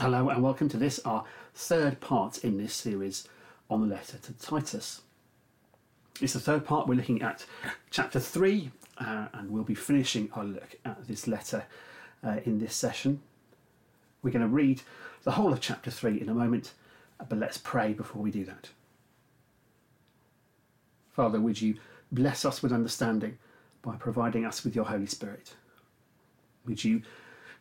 Hello and welcome to this, our third part in this series on the letter to Titus. It's the third part, we're looking at chapter 3, uh, and we'll be finishing our look at this letter uh, in this session. We're going to read the whole of chapter 3 in a moment, but let's pray before we do that. Father, would you bless us with understanding by providing us with your Holy Spirit? Would you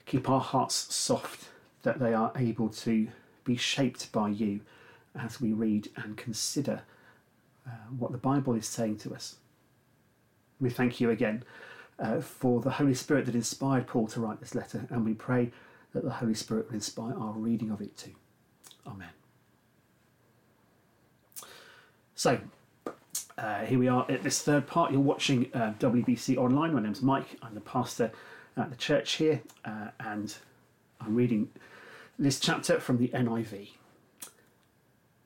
keep our hearts soft that they are able to be shaped by you as we read and consider uh, what the Bible is saying to us? We thank you again uh, for the Holy Spirit that inspired Paul to write this letter, and we pray that the Holy Spirit will inspire our reading of it too. Amen. So, uh, here we are at this third part. You're watching uh, WBC Online. My name's Mike. I'm the pastor at the church here, uh, and I'm reading this chapter from the NIV.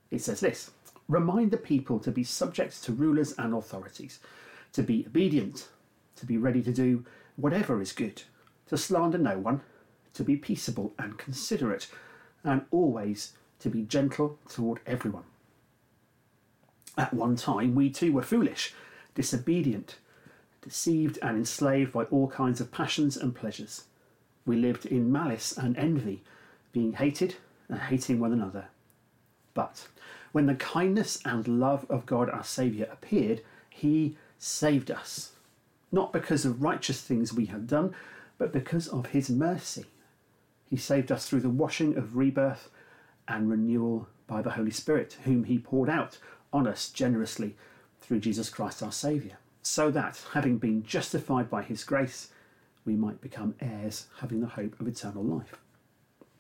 It says this Remind the people to be subject to rulers and authorities, to be obedient, to be ready to do whatever is good, to slander no one, to be peaceable and considerate, and always to be gentle toward everyone. At one time, we too were foolish, disobedient, deceived, and enslaved by all kinds of passions and pleasures. We lived in malice and envy, being hated and hating one another. But when the kindness and love of God our Saviour appeared, He saved us, not because of righteous things we had done, but because of His mercy. He saved us through the washing of rebirth and renewal by the Holy Spirit, whom He poured out on us generously through Jesus Christ our Saviour, so that, having been justified by His grace, we might become heirs, having the hope of eternal life.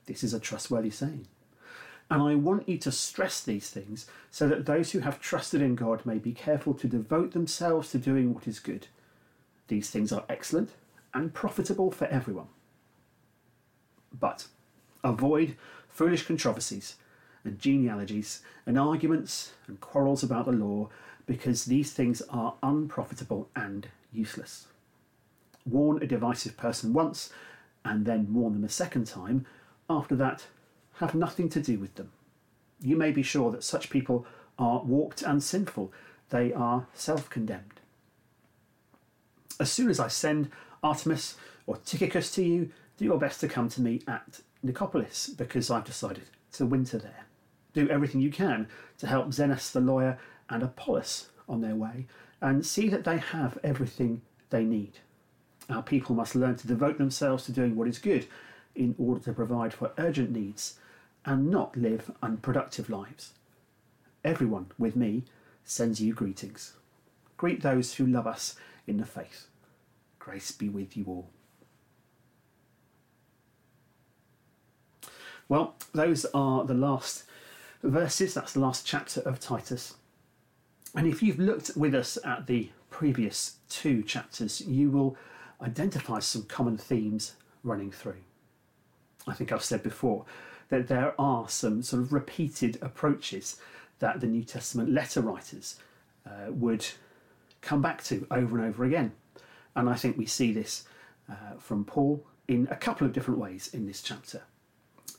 This is a trustworthy saying. And I want you to stress these things so that those who have trusted in God may be careful to devote themselves to doing what is good. These things are excellent and profitable for everyone. But avoid foolish controversies and genealogies and arguments and quarrels about the law, because these things are unprofitable and useless. Warn a divisive person once, and then warn them a second time. After that, have nothing to do with them. You may be sure that such people are warped and sinful, they are self condemned. As soon as I send Artemas or Tychicus to you, do your best to come to me at Nicopolis, because I've decided to winter there. Do everything you can to help Zenas the lawyer and Apollos on their way, and see that they have everything they need. Our people must learn to devote themselves to doing what is good in order to provide for urgent needs and not live unproductive lives. Everyone with me sends you greetings. Greet those who love us in the faith. Grace be with you all. Well, those are the last verses. That's the last chapter of Titus. And if you've looked with us at the previous two chapters, you will identify some common themes running through. I think I've said before that there are some sort of repeated approaches that the New Testament letter writers uh, would come back to over and over again. And I think we see this uh, from Paul in a couple of different ways in this chapter.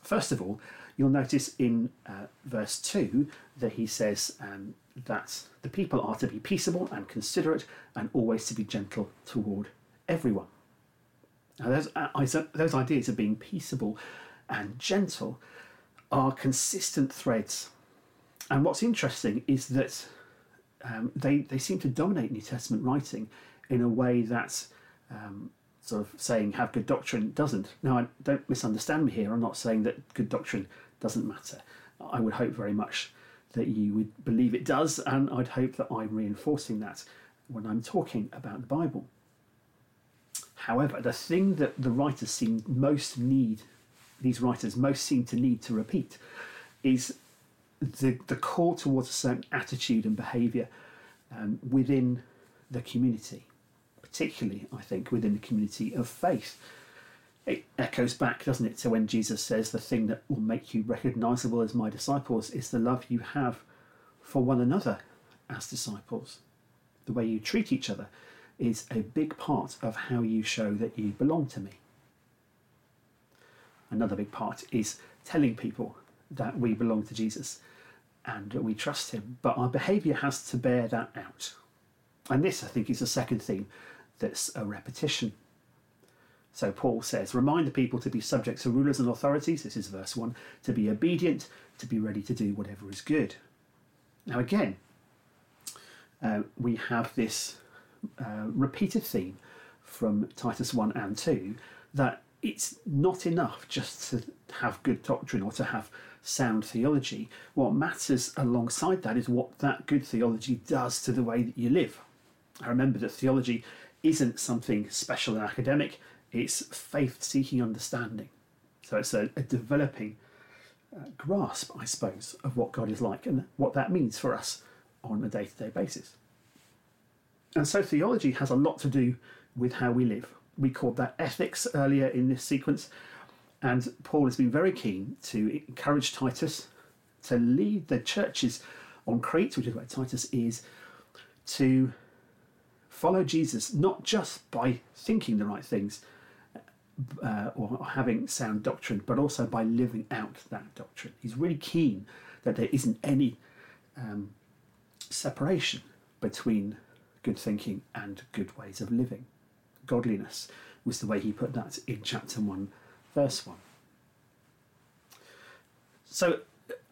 First of all, you'll notice in uh, verse 2 that he says um, that the people are to be peaceable and considerate and always to be gentle toward everyone. Now, those, uh, those ideas of being peaceable and gentle are consistent threads. And what's interesting is that um, they, they seem to dominate New Testament writing in a way that um, sort of saying have good doctrine doesn't. Now, don't misunderstand me here. I'm not saying that good doctrine doesn't matter. I would hope very much that you would believe it does, and I'd hope that I'm reinforcing that when I'm talking about the Bible. However, the thing that the writers seem most need, these writers most seem to need to repeat, is the, the call towards a certain attitude and behaviour um, within the community particularly, I think, within the community of faith. It echoes back, doesn't it, to when Jesus says, The thing that will make you recognizable as my disciples is the love you have for one another as disciples. The way you treat each other is a big part of how you show that you belong to me. another big part is telling people that we belong to Jesus and that we trust Him. But our behaviour has to bear that out. And this, I think, is the second theme that's a repetition. So Paul says, remind the people to be subject to rulers and authorities, this is verse 1, to be obedient, to be ready to do whatever is good. Now, again, uh, we have this uh, repeated theme from Titus 1 and 2 that it's not enough just to have good doctrine or to have sound theology. What matters alongside that is what that good theology does to the way that you live. I remember that theology isn't something special and academic, it's faith seeking understanding. So it's a, a developing uh, grasp, I suppose, of what God is like and what that means for us on a day to day basis. And so theology has a lot to do with how we live. We called that ethics earlier in this sequence, and Paul has been very keen to encourage Titus to lead the churches on Crete, which is where Titus is, to follow Jesus, not just by thinking the right things uh, or having sound doctrine, but also by living out that doctrine. He's really keen that there isn't any um, separation between good thinking and good ways of living. Godliness was the way he put that in chapter 1, verse 1. So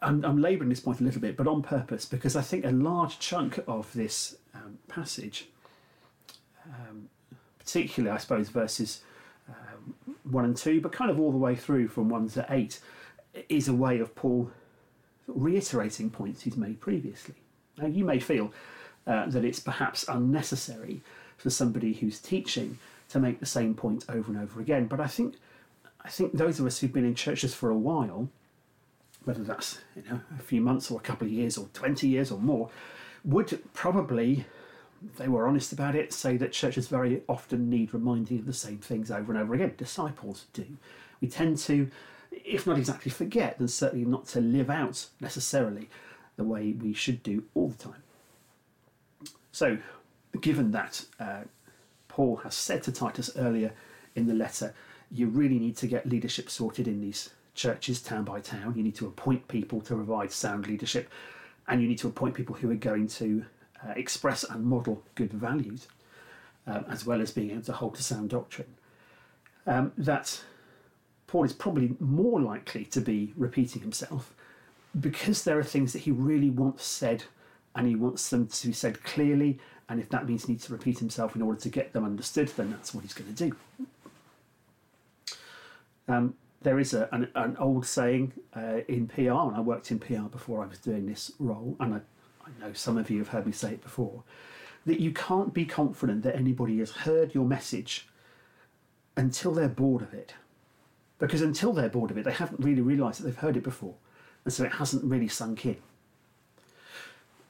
I'm, I'm labouring this point a little bit, but on purpose, because I think a large chunk of this um, passage, um, particularly, I suppose, verses um, 1 and 2, but kind of all the way through from 1 to 8, is a way of Paul reiterating points he's made previously. Now, you may feel uh, that it's perhaps unnecessary for somebody who's teaching to make the same point over and over again, but I think I think those of us who've been in churches for a while, whether that's you know a few months or a couple of years or twenty years or more, would probably, if they were honest about it, say that churches very often need reminding of the same things over and over again. Disciples do. We tend to, if not exactly forget, then certainly not to live out necessarily the way we should do all the time. So, given that uh, Paul has said to Titus earlier in the letter, you really need to get leadership sorted in these churches, town by town. You need to appoint people to provide sound leadership, and you need to appoint people who are going to uh, express and model good values, um, as well as being able to hold to sound doctrine. Um, that Paul is probably more likely to be repeating himself because there are things that he really wants said and he wants them to be said clearly. And if that means he needs to repeat himself in order to get them understood, then that's what he's going to do. Um, there is a, an, an old saying uh, in PR, and I worked in PR before I was doing this role, and I, I know some of you have heard me say it before, that you can't be confident that anybody has heard your message until they're bored of it. Because until they're bored of it, they haven't really realised that they've heard it before, and so it hasn't really sunk in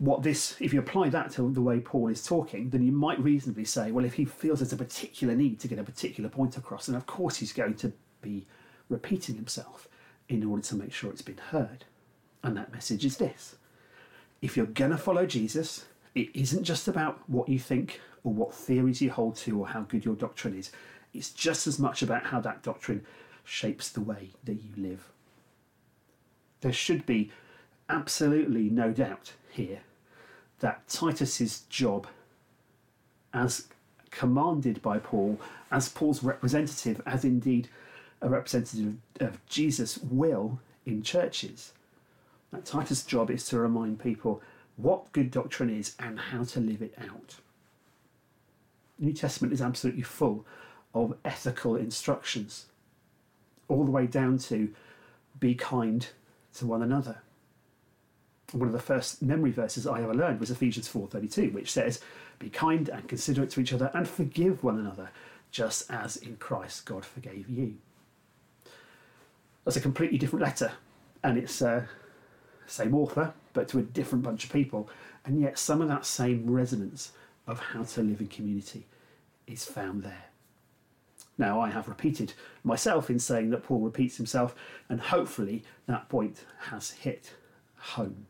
what this, if you apply that to the way Paul is talking, then you might reasonably say, well, if he feels there's a particular need to get a particular point across, then of course he's going to be repeating himself in order to make sure it's been heard. And that message is this if you're going to follow Jesus, it isn't just about what you think or what theories you hold to or how good your doctrine is, it's just as much about how that doctrine shapes the way that you live. There should be absolutely no doubt here that Titus's job as commanded by Paul, as Paul's representative, as indeed a representative of Jesus' will in churches, that Titus' job is to remind people what good doctrine is and how to live it out. The New Testament is absolutely full of ethical instructions, all the way down to be kind to one another one of the first memory verses I ever learned was Ephesians 4:32, which says, "Be kind and considerate to each other and forgive one another, just as in Christ God forgave you." That's a completely different letter, and it's uh, same author, but to a different bunch of people, and yet some of that same resonance of how to live in community is found there. Now, I have repeated myself in saying that Paul repeats himself, and hopefully that point has hit home.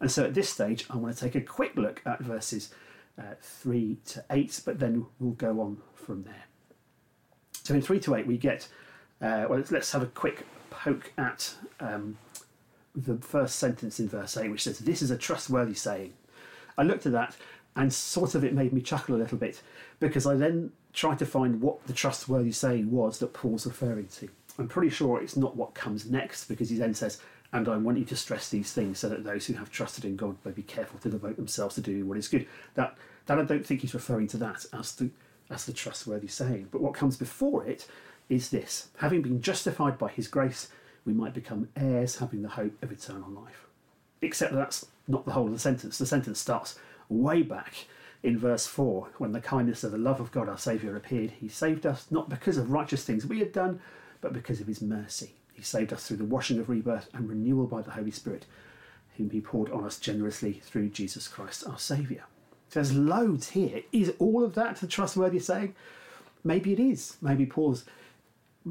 And so at this stage, I want to take a quick look at verses uh, 3 to 8, but then we'll go on from there. So in 3 to 8, we get Uh, well, let's, let's have a quick poke at um, the first sentence in verse 8, which says, This is a trustworthy saying. I looked at that and sort of it made me chuckle a little bit because I then tried to find what the trustworthy saying was that Paul's referring to. I'm pretty sure it's not what comes next because he then says, and I want you to stress these things so that those who have trusted in God may be careful to devote themselves to doing what is good. That, that I don't think he's referring to that as the, as the trustworthy saying. But what comes before it is this having been justified by his grace, we might become heirs, having the hope of eternal life. Except that that's not the whole of the sentence. The sentence starts way back in verse 4 when the kindness of the love of God our Saviour appeared. He saved us not because of righteous things we had done, but because of his mercy. He saved us through the washing of rebirth and renewal by the Holy Spirit, whom he poured on us generously through Jesus Christ our Saviour. There's loads here. Is all of that the trustworthy saying? Maybe it is. Maybe Paul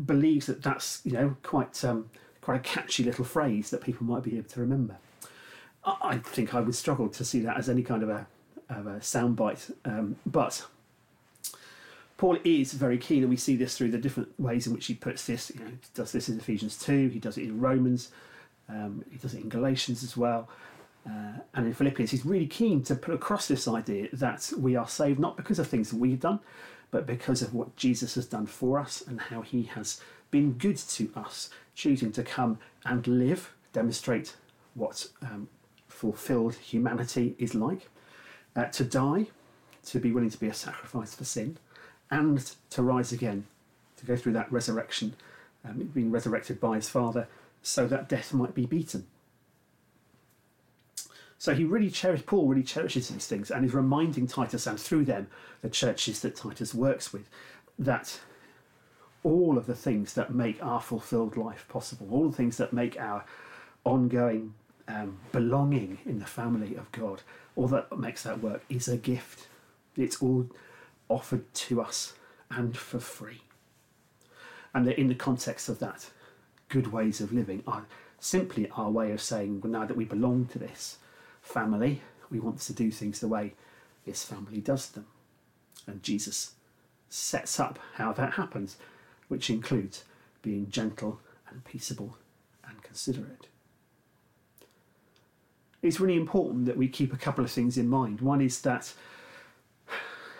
believes that that's you know quite um, quite a catchy little phrase that people might be able to remember. I, I think I would struggle to see that as any kind of a of a soundbite, um, but Paul is very keen, and we see this through the different ways in which he puts this. You know, he does this in Ephesians 2, he does it in Romans, um, he does it in Galatians as well, uh, and in Philippians. He's really keen to put across this idea that we are saved not because of things that we've done, but because of what Jesus has done for us and how he has been good to us, choosing to come and live, demonstrate what um, fulfilled humanity is like, uh, to die, to be willing to be a sacrifice for sin and to rise again, to go through that resurrection, um, being resurrected by his Father, so that death might be beaten. So he really cherishes, Paul really cherishes these things and is reminding Titus and through them, the churches that Titus works with, that all of the things that make our fulfilled life possible, all the things that make our ongoing um, belonging in the family of God, all that makes that work is a gift. It's all offered to us and for free. And that in the context of that, good ways of living are simply our way of saying, well, now that we belong to this family, we want to do things the way this family does them. And Jesus sets up how that happens, which includes being gentle and peaceable and considerate. It's really important that we keep a couple of things in mind. One is that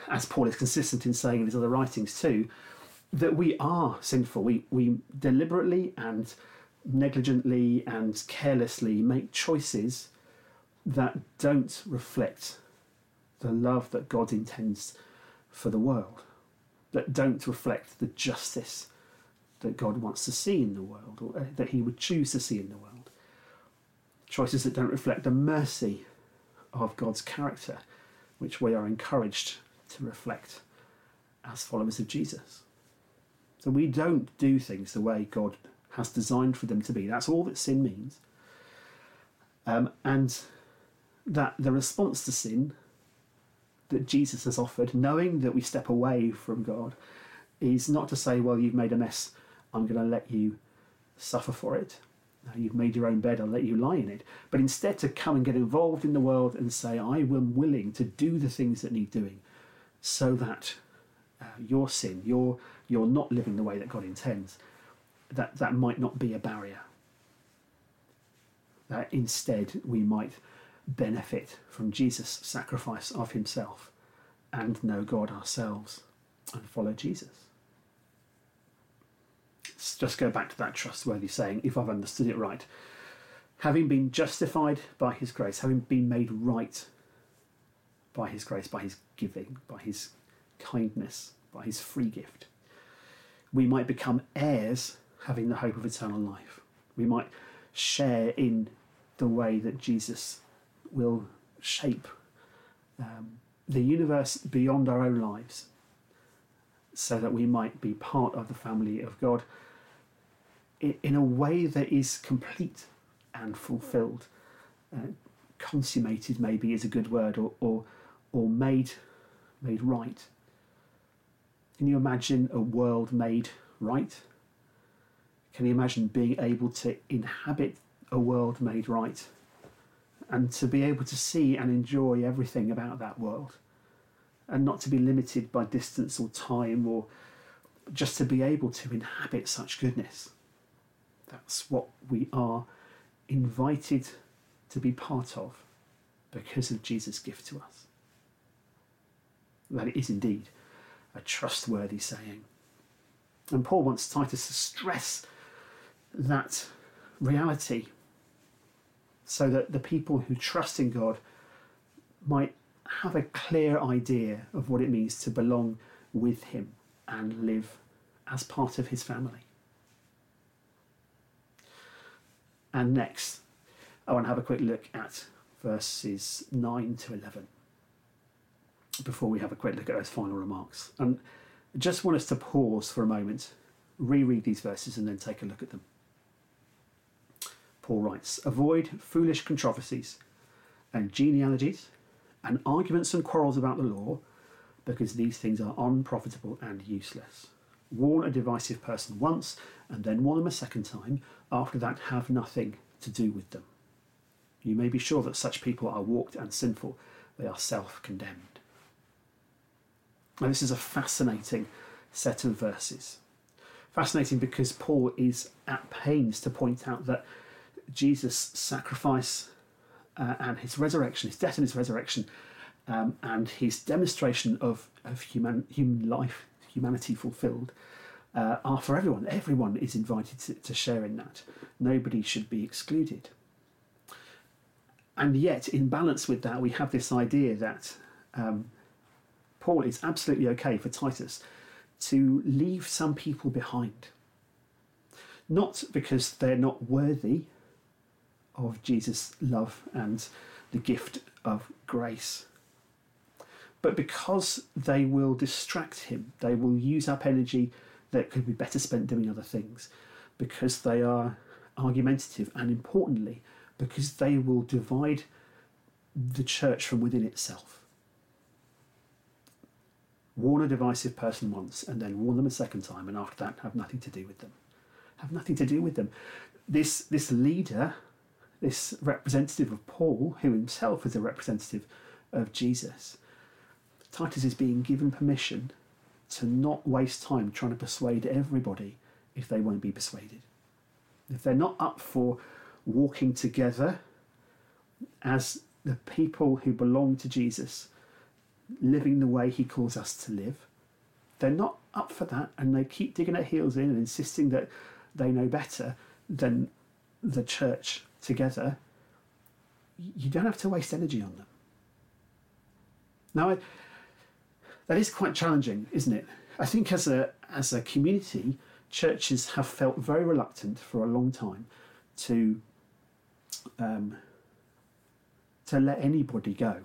as Paul is consistent in saying in his other writings too, that we are sinful. We, we deliberately and negligently and carelessly make choices that don't reflect the love that God intends for the world, that don't reflect the justice that God wants to see in the world, or uh, that He would choose to see in the world. Choices that don't reflect the mercy of God's character, which we are encouraged to reflect as followers of Jesus. So we don't do things the way God has designed for them to be. That's all that sin means. Um, and that the response to sin that Jesus has offered, knowing that we step away from God, is not to say, well, you've made a mess, I'm going to let you suffer for it. You've made your own bed, I'll let you lie in it. But instead, to come and get involved in the world and say, I am willing to do the things that need doing so that uh, your sin, your you're not living the way that God intends, that that might not be a barrier. That instead we might benefit from Jesus' sacrifice of Himself and know God ourselves and follow Jesus. Let's just go back to that trustworthy saying, if I've understood it right. Having been justified by His grace, having been made right by His grace, by His giving, by His kindness, by His free gift. We might become heirs, having the hope of eternal life. We might share in the way that Jesus will shape um, the universe beyond our own lives so that we might be part of the family of God in a way that is complete and fulfilled. Uh, consummated, maybe, is a good word, or, or or made made right. Can you imagine a world made right? Can you imagine being able to inhabit a world made right and to be able to see and enjoy everything about that world and not to be limited by distance or time or just to be able to inhabit such goodness. That's what we are invited to be part of because of Jesus' gift to us. That it is indeed a trustworthy saying. And Paul wants Titus to stress that reality so that the people who trust in God might have a clear idea of what it means to belong with Him and live as part of His family. And next, I want to have a quick look at verses 9 to 11 before we have a quick look at those final remarks. And I just want us to pause for a moment, reread these verses, and then take a look at them. Paul writes Avoid foolish controversies and genealogies and arguments and quarrels about the law, because these things are unprofitable and useless. Warn a divisive person once, and then warn them a second time. After that, have nothing to do with them. You may be sure that such people are warped and sinful, they are self condemned. Now, this is a fascinating set of verses. Fascinating because Paul is at pains to point out that Jesus' sacrifice uh, and his resurrection, his death and his resurrection, um, and his demonstration of, of human, human life, humanity fulfilled, uh, are for everyone. Everyone is invited to, to share in that. Nobody should be excluded. And yet, in balance with that, we have this idea that um, Paul is absolutely okay for Titus to leave some people behind. Not because they're not worthy of Jesus' love and the gift of grace. But because they will distract him, they will use up energy that could be better spent doing other things, because they are argumentative, and importantly, because they will divide the church from within itself. Warn a divisive person once, and then warn them a second time, and after that, have nothing to do with them. Have nothing to do with them. This, this leader this representative of Paul, who himself is a representative of Jesus, Titus is being given permission to not waste time trying to persuade everybody if they won't be persuaded. If they're not up for walking together as the people who belong to Jesus, living the way he calls us to live, they're not up for that and they keep digging their heels in and insisting that they know better than the church together, you don't have to waste energy on them. Now, I, that is quite challenging, isn't it? I think as a as a community, churches have felt very reluctant for a long time to um, to let anybody go.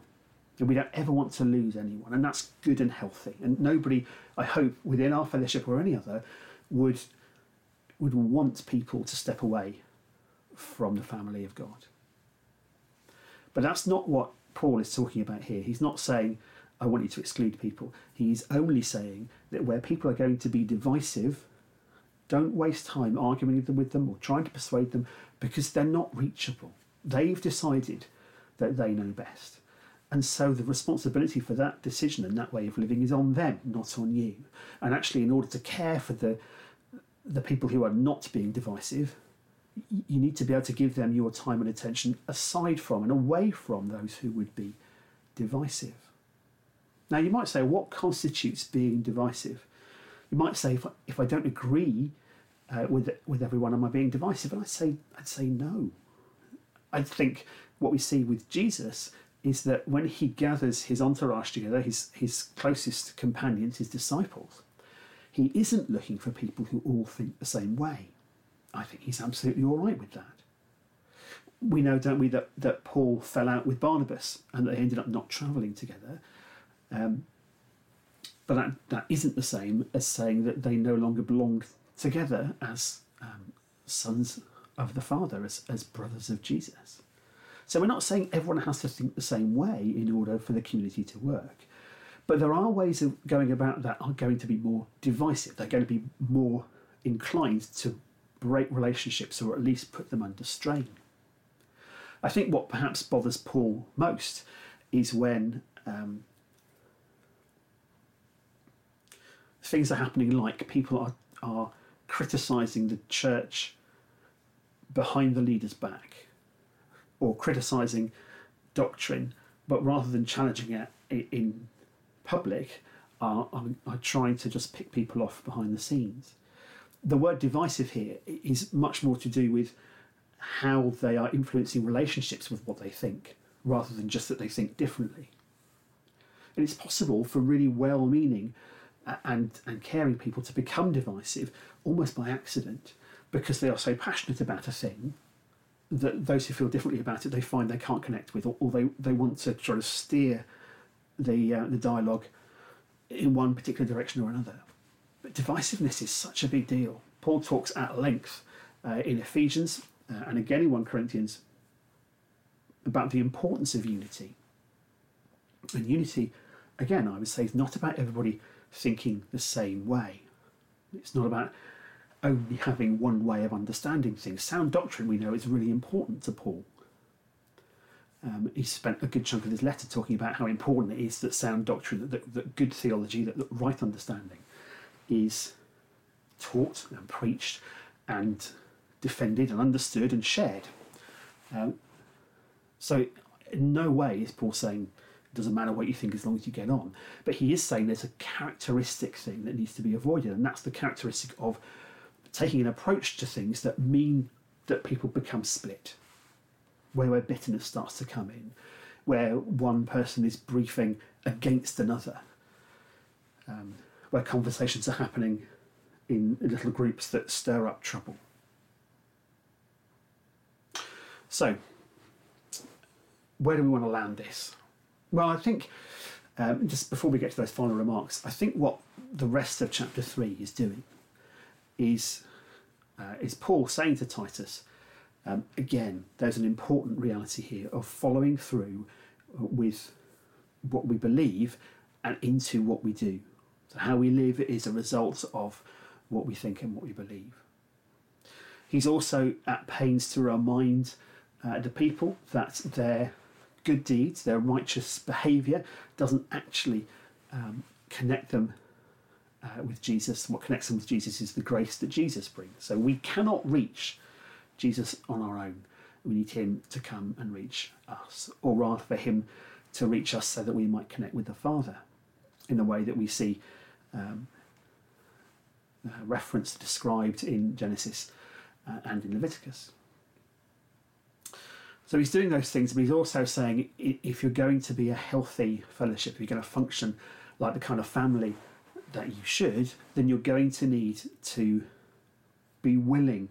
And we don't ever want to lose anyone, and that's good and healthy. And nobody, I hope, within our fellowship or any other, would would want people to step away from the family of God. But that's not what Paul is talking about here. He's not saying, I want you to exclude people. He's only saying that where people are going to be divisive, don't waste time arguing with them or trying to persuade them because they're not reachable. They've decided that they know best. And so the responsibility for that decision and that way of living is on them, not on you. And actually, in order to care for the, the people who are not being divisive, you need to be able to give them your time and attention aside from and away from those who would be divisive. Now, you might say, what constitutes being divisive? You might say, if I, if I don't agree uh, with with everyone, am I being divisive? And I'd say, I'd say no. I think what we see with Jesus is that when he gathers his entourage together, his his closest companions, his disciples, he isn't looking for people who all think the same way. I think he's absolutely all right with that. We know, don't we, that, that Paul fell out with Barnabas and they ended up not travelling together. Um, but that, that isn't the same as saying that they no longer belonged together as um, sons of the Father, as, as brothers of Jesus. So we're not saying everyone has to think the same way in order for the community to work. But there are ways of going about that are going to be more divisive. They're going to be more inclined to break relationships or at least put them under strain. I think what perhaps bothers Paul most is when um, things are happening like people are, are criticising the church behind the leader's back or criticising doctrine, but rather than challenging it in public, are, are, are trying to just pick people off behind the scenes. The word divisive here is much more to do with how they are influencing relationships with what they think, rather than just that they think differently. And it's possible for really well meaning and, and caring people to become divisive almost by accident because they are so passionate about a thing that those who feel differently about it they find they can't connect with or, or they, they want to try to steer the, uh, the dialogue in one particular direction or another. But divisiveness is such a big deal. Paul talks at length uh, in Ephesians uh, and again in 1 Corinthians about the importance of unity. And unity, again, I would say, is not about everybody thinking the same way. It's not about only having one way of understanding things. Sound doctrine, we know, is really important to Paul. Um, he spent a good chunk of his letter talking about how important it is that sound doctrine, that, that, that good theology, that, that right understanding is taught and preached and defended and understood and shared. Um, so, in no way is Paul saying it doesn't matter what you think as long as you get on. But he is saying there's a characteristic thing that needs to be avoided, and that's the characteristic of taking an approach to things that mean that people become split where, where bitterness starts to come in, where one person is briefing against another, um, where conversations are happening in little groups that stir up trouble. So, where do we want to land this? Well, I think um, just before we get to those final remarks, I think what the rest of chapter three is doing is uh, is Paul saying to Titus, um, again, there's an important reality here of following through with what we believe and into what we do. So, how we live is a result of what we think and what we believe. He's also at pains to remind uh, the people that their good deeds, their righteous behaviour, doesn't actually um, connect them uh, with Jesus. What connects them with Jesus is the grace that Jesus brings. So we cannot reach Jesus on our own. We need Him to come and reach us, or rather for Him to reach us so that we might connect with the Father in the way that we see um, uh, referenced, described in Genesis uh, and in Leviticus. So he's doing those things, but he's also saying if you're going to be a healthy fellowship, if you're going to function like the kind of family that you should, then you're going to need to be willing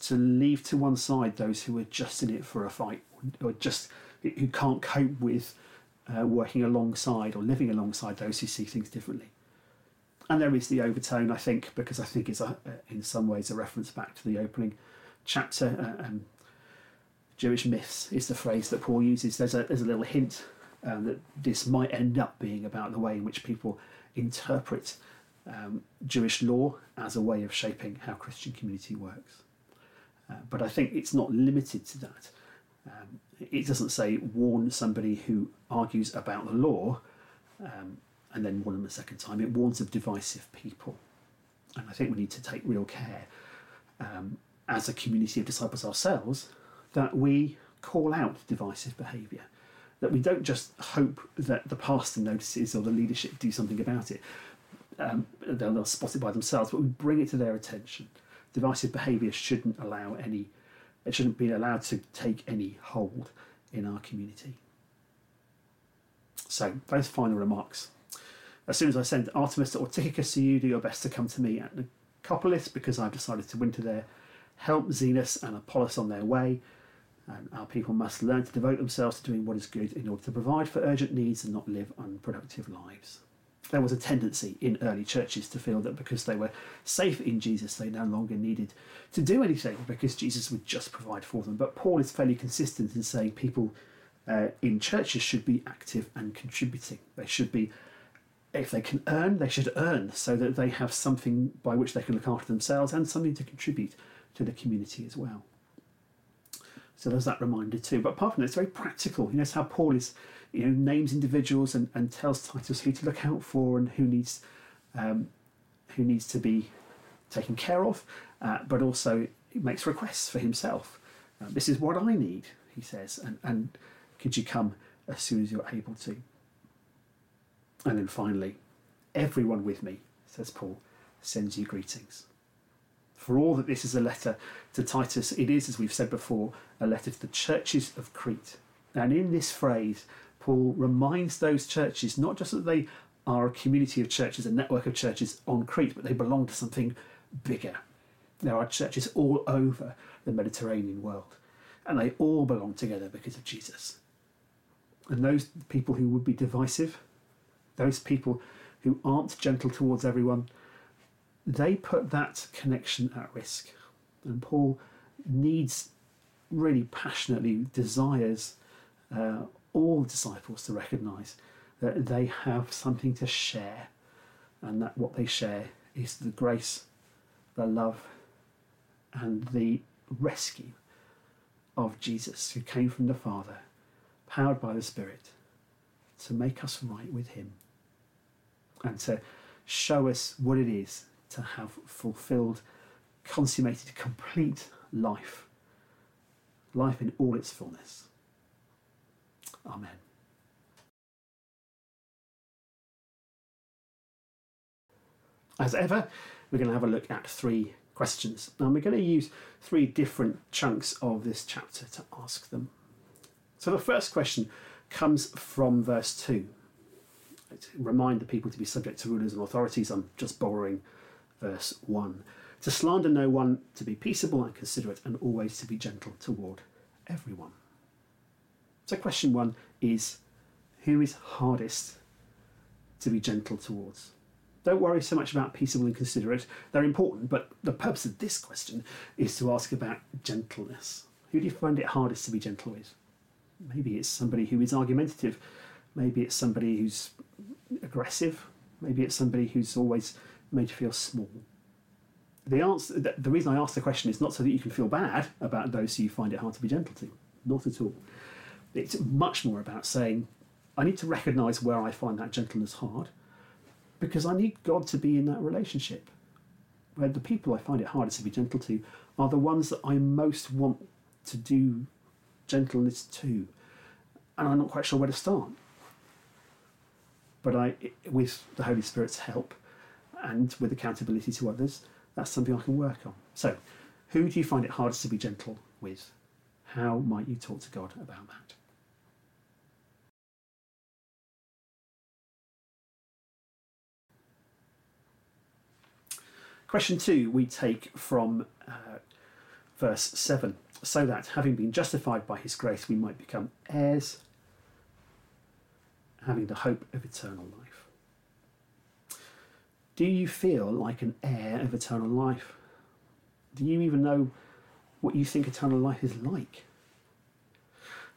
to leave to one side those who are just in it for a fight or just who can't cope with uh, working alongside or living alongside those who see things differently. And there is the overtone, I think, because I think it's a, in some ways a reference back to the opening chapter. Uh, um, Jewish myths is the phrase that Paul uses. There's a there's a little hint um, that this might end up being about the way in which people interpret um, Jewish law as a way of shaping how Christian community works. Uh, but I think it's not limited to that. Um, it doesn't say warn somebody who argues about the law um, and then warn them a second time. It warns of divisive people. And I think we need to take real care um, as a community of disciples ourselves that we call out divisive behaviour. That we don't just hope that the pastor notices or the leadership do something about it. Um, they'll, they'll spot it by themselves, but we bring it to their attention divisive behaviour shouldn't allow any, it shouldn't be allowed to take any hold in our community. So, those final remarks. As soon as I send Artemas or Tychicus to you, do your best to come to me at Nicopolis because I've decided to winter there. Help Zenas and Apollos on their way. And our people must learn to devote themselves to doing what is good in order to provide for urgent needs and not live unproductive lives there was a tendency in early churches to feel that because they were safe in Jesus, they no longer needed to do anything because Jesus would just provide for them. But Paul is fairly consistent in saying people uh, in churches should be active and contributing. They should be, if they can earn, they should earn so that they have something by which they can look after themselves and something to contribute to the community as well. So there's that reminder too. But apart from that, it's very practical. You know, how Paul is, you know, names individuals and, and tells Titus who to look out for and who needs um, who needs to be taken care of, uh, but also he makes requests for himself. Uh, this is what I need, he says, and, and could you come as soon as you're able to? And then finally, everyone with me, says Paul, sends you greetings. For all that this is a letter to Titus, it is, as we've said before, a letter to the churches of Crete. And in this phrase, Paul reminds those churches not just that they are a community of churches, a network of churches on Crete, but they belong to something bigger. There are churches all over the Mediterranean world, and they all belong together because of Jesus. And those people who would be divisive, those people who aren't gentle towards everyone, they put that connection at risk. And Paul needs, really passionately desires uh, all disciples to recognize that they have something to share, and that what they share is the grace, the love, and the rescue of Jesus, who came from the Father, powered by the Spirit, to make us right with Him and to show us what it is to have fulfilled, consummated, complete life. Life in all its fullness. Amen. As ever, we're going to have a look at three questions. And we're going to use three different chunks of this chapter to ask them. So the first question comes from verse 2. To remind the people to be subject to rulers and authorities. I'm just borrowing verse 1. To slander no one, to be peaceable and considerate, and always to be gentle toward everyone. So, question one is who is hardest to be gentle towards? Don't worry so much about peaceable and considerate. They're important, but the purpose of this question is to ask about gentleness. Who do you find it hardest to be gentle with? Maybe it's somebody who is argumentative. Maybe it's somebody who's aggressive. Maybe it's somebody who's always made you feel small. The answer, the reason I ask the question is not so that you can feel bad about those who you find it hard to be gentle to. Not at all. It's much more about saying, I need to recognise where I find that gentleness hard because I need God to be in that relationship. Where the people I find it hardest to be gentle to are the ones that I most want to do gentleness to, and I'm not quite sure where to start. But I, with the Holy Spirit's help and with accountability to others, that's something I can work on. So, who do you find it hardest to be gentle with? How might you talk to God about that? Question two, we take from uh, verse 7 so that, having been justified by his grace, we might become heirs, having the hope of eternal life. Do you feel like an heir of eternal life? Do you even know what you think eternal life is like?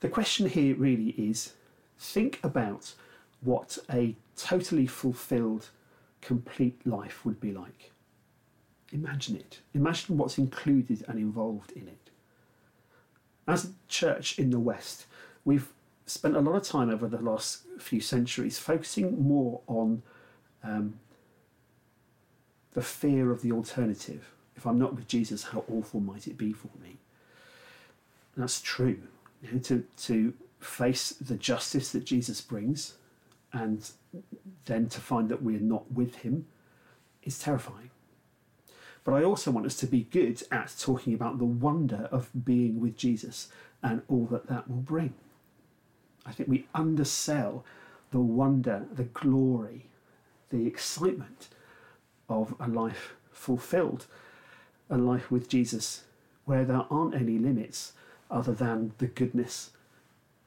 The question here really is think about what a totally fulfilled, complete life would be like. Imagine it. Imagine what's included and involved in it. As a church in the West, we've spent a lot of time over the last few centuries focusing more on um, the fear of the alternative. If I'm not with Jesus, how awful might it be for me? That's true. You know, to, to face the justice that Jesus brings and then to find that we're not with him is terrifying. But I also want us to be good at talking about the wonder of being with Jesus and all that that will bring. I think we undersell the wonder, the glory, the excitement of a life fulfilled, a life with Jesus, where there aren't any limits other than the goodness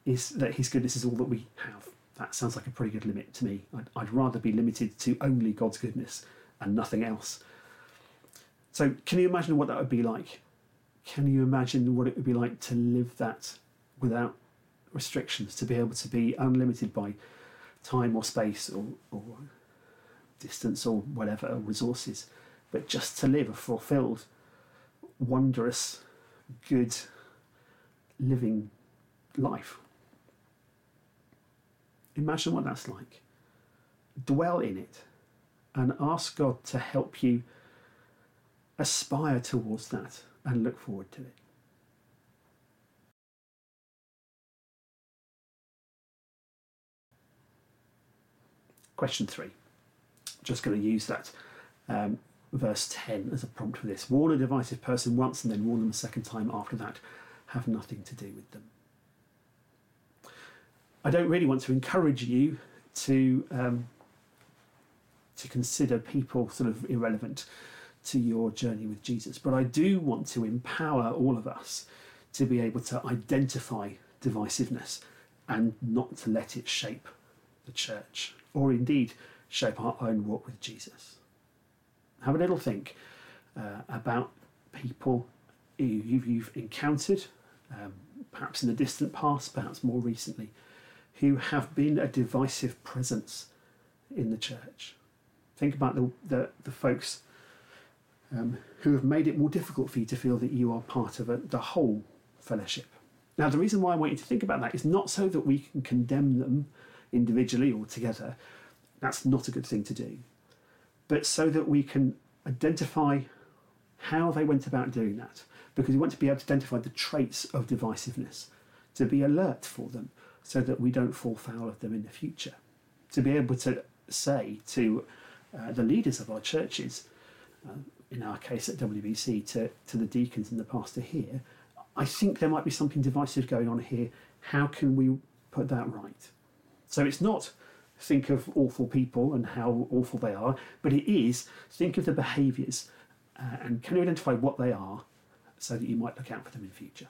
is that His goodness is all that we have. That sounds like a pretty good limit to me. I'd, I'd rather be limited to only God's goodness and nothing else so, can you imagine what that would be like? Can you imagine what it would be like to live that without restrictions, to be able to be unlimited by time or space or, or distance or whatever, resources, but just to live a fulfilled, wondrous, good living life. Imagine what that's like. Dwell in it and ask God to help you aspire towards that and look forward to it. Question three. Just going to use that um, verse 10 as a prompt for this. Warn a divisive person once and then warn them a second time after that. Have nothing to do with them. I don't really want to encourage you to um, to consider people sort of irrelevant to your journey with Jesus, but I do want to empower all of us to be able to identify divisiveness and not to let it shape the church or indeed shape our own walk with Jesus. Have a little think uh, about people you've, you've encountered, um, perhaps in the distant past, perhaps more recently, who have been a divisive presence in the church. Think about the, the, the folks um, who have made it more difficult for you to feel that you are part of a, the whole fellowship. Now, the reason why I want you to think about that is not so that we can condemn them individually or together. That's not a good thing to do. But so that we can identify how they went about doing that, because we want to be able to identify the traits of divisiveness, to be alert for them, so that we don't fall foul of them in the future. To be able to say to uh, the leaders of our churches, uh, in our case at WBC, to, to the deacons and the pastor here, I think there might be something divisive going on here. How can we put that right? So it's not think of awful people and how awful they are, but it is think of the behaviours uh, and can you identify what they are so that you might look out for them in future.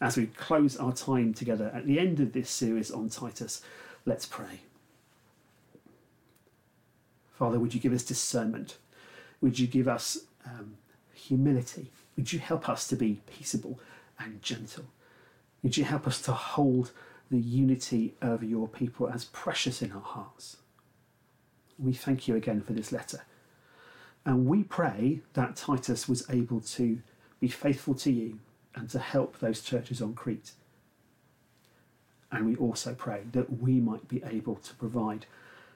As we close our time together at the end of this series on Titus, let's pray. Father, would you give us discernment? Would you give us um, humility? Would you help us to be peaceable and gentle? Would you help us to hold the unity of your people as precious in our hearts? We thank you again for this letter. And we pray that Titus was able to be faithful to you and to help those churches on Crete. And we also pray that we might be able to provide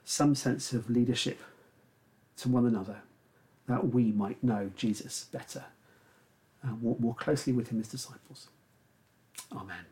some sense of leadership to one another, that we might know Jesus better and walk more closely with him as disciples. Amen.